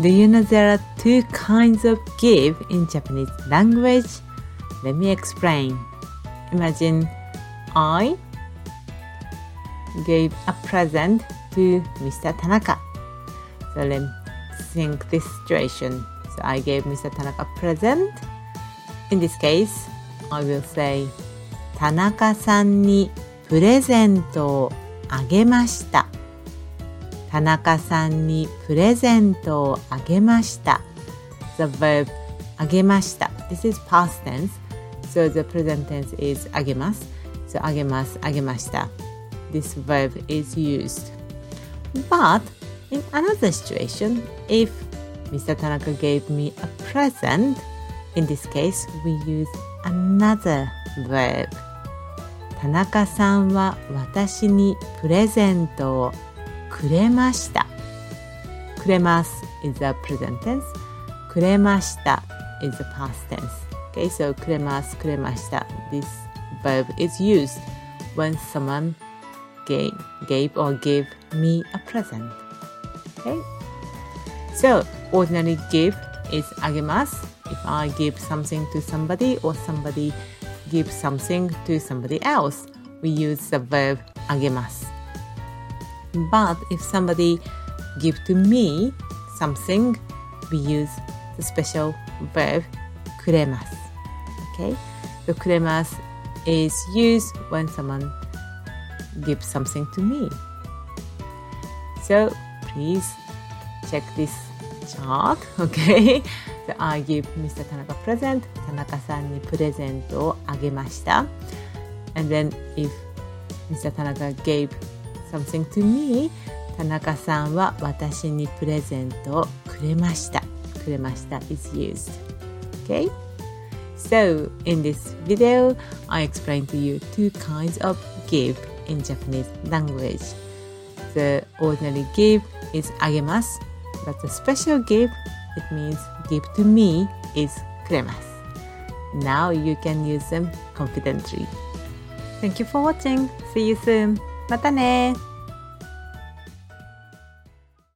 Do you know there are two kinds of give in Japanese language? Let me explain. Imagine I gave a present to Mr. Tanaka. So let's think this situation. So I gave Mr. Tanaka a present. In this case, I will say 田中さんにプレゼントをあげました。 田中さんにプレゼントをあげました。The verb あげました。This is past tense. So the present tense is あげます。So あげます、あげました。This verb is used. But in another situation, if Mr. Tanaka gave me a present, in this case we use another verb. 田中さんは私にプレゼントをくれました。くれます is the present tense. くれました is the past tense. Okay, so くれます、くれました。This verb is used when someone gave, gave or gave me a present. Okay? So, ordinary give is あげます。If I give something to somebody or somebody gives something to somebody else, we use the verb あげます。 But if somebody give to me something, we use the special verb くれます。Okay? The くれます is used when someone gives something to me. So please check this chart, okay? So I give Mr. Tanaka present. 田中さんにプレゼントをあげました。And then if Mr. Tanaka gave something to me 田中さんは私にプレゼントをくれましたくれました is used okay so in this video I explained to you two kinds of give in Japanese language the ordinary give is あげます but the special give it means give to me is くれます now you can use them confidently Thank you for watching. See you soon. またね。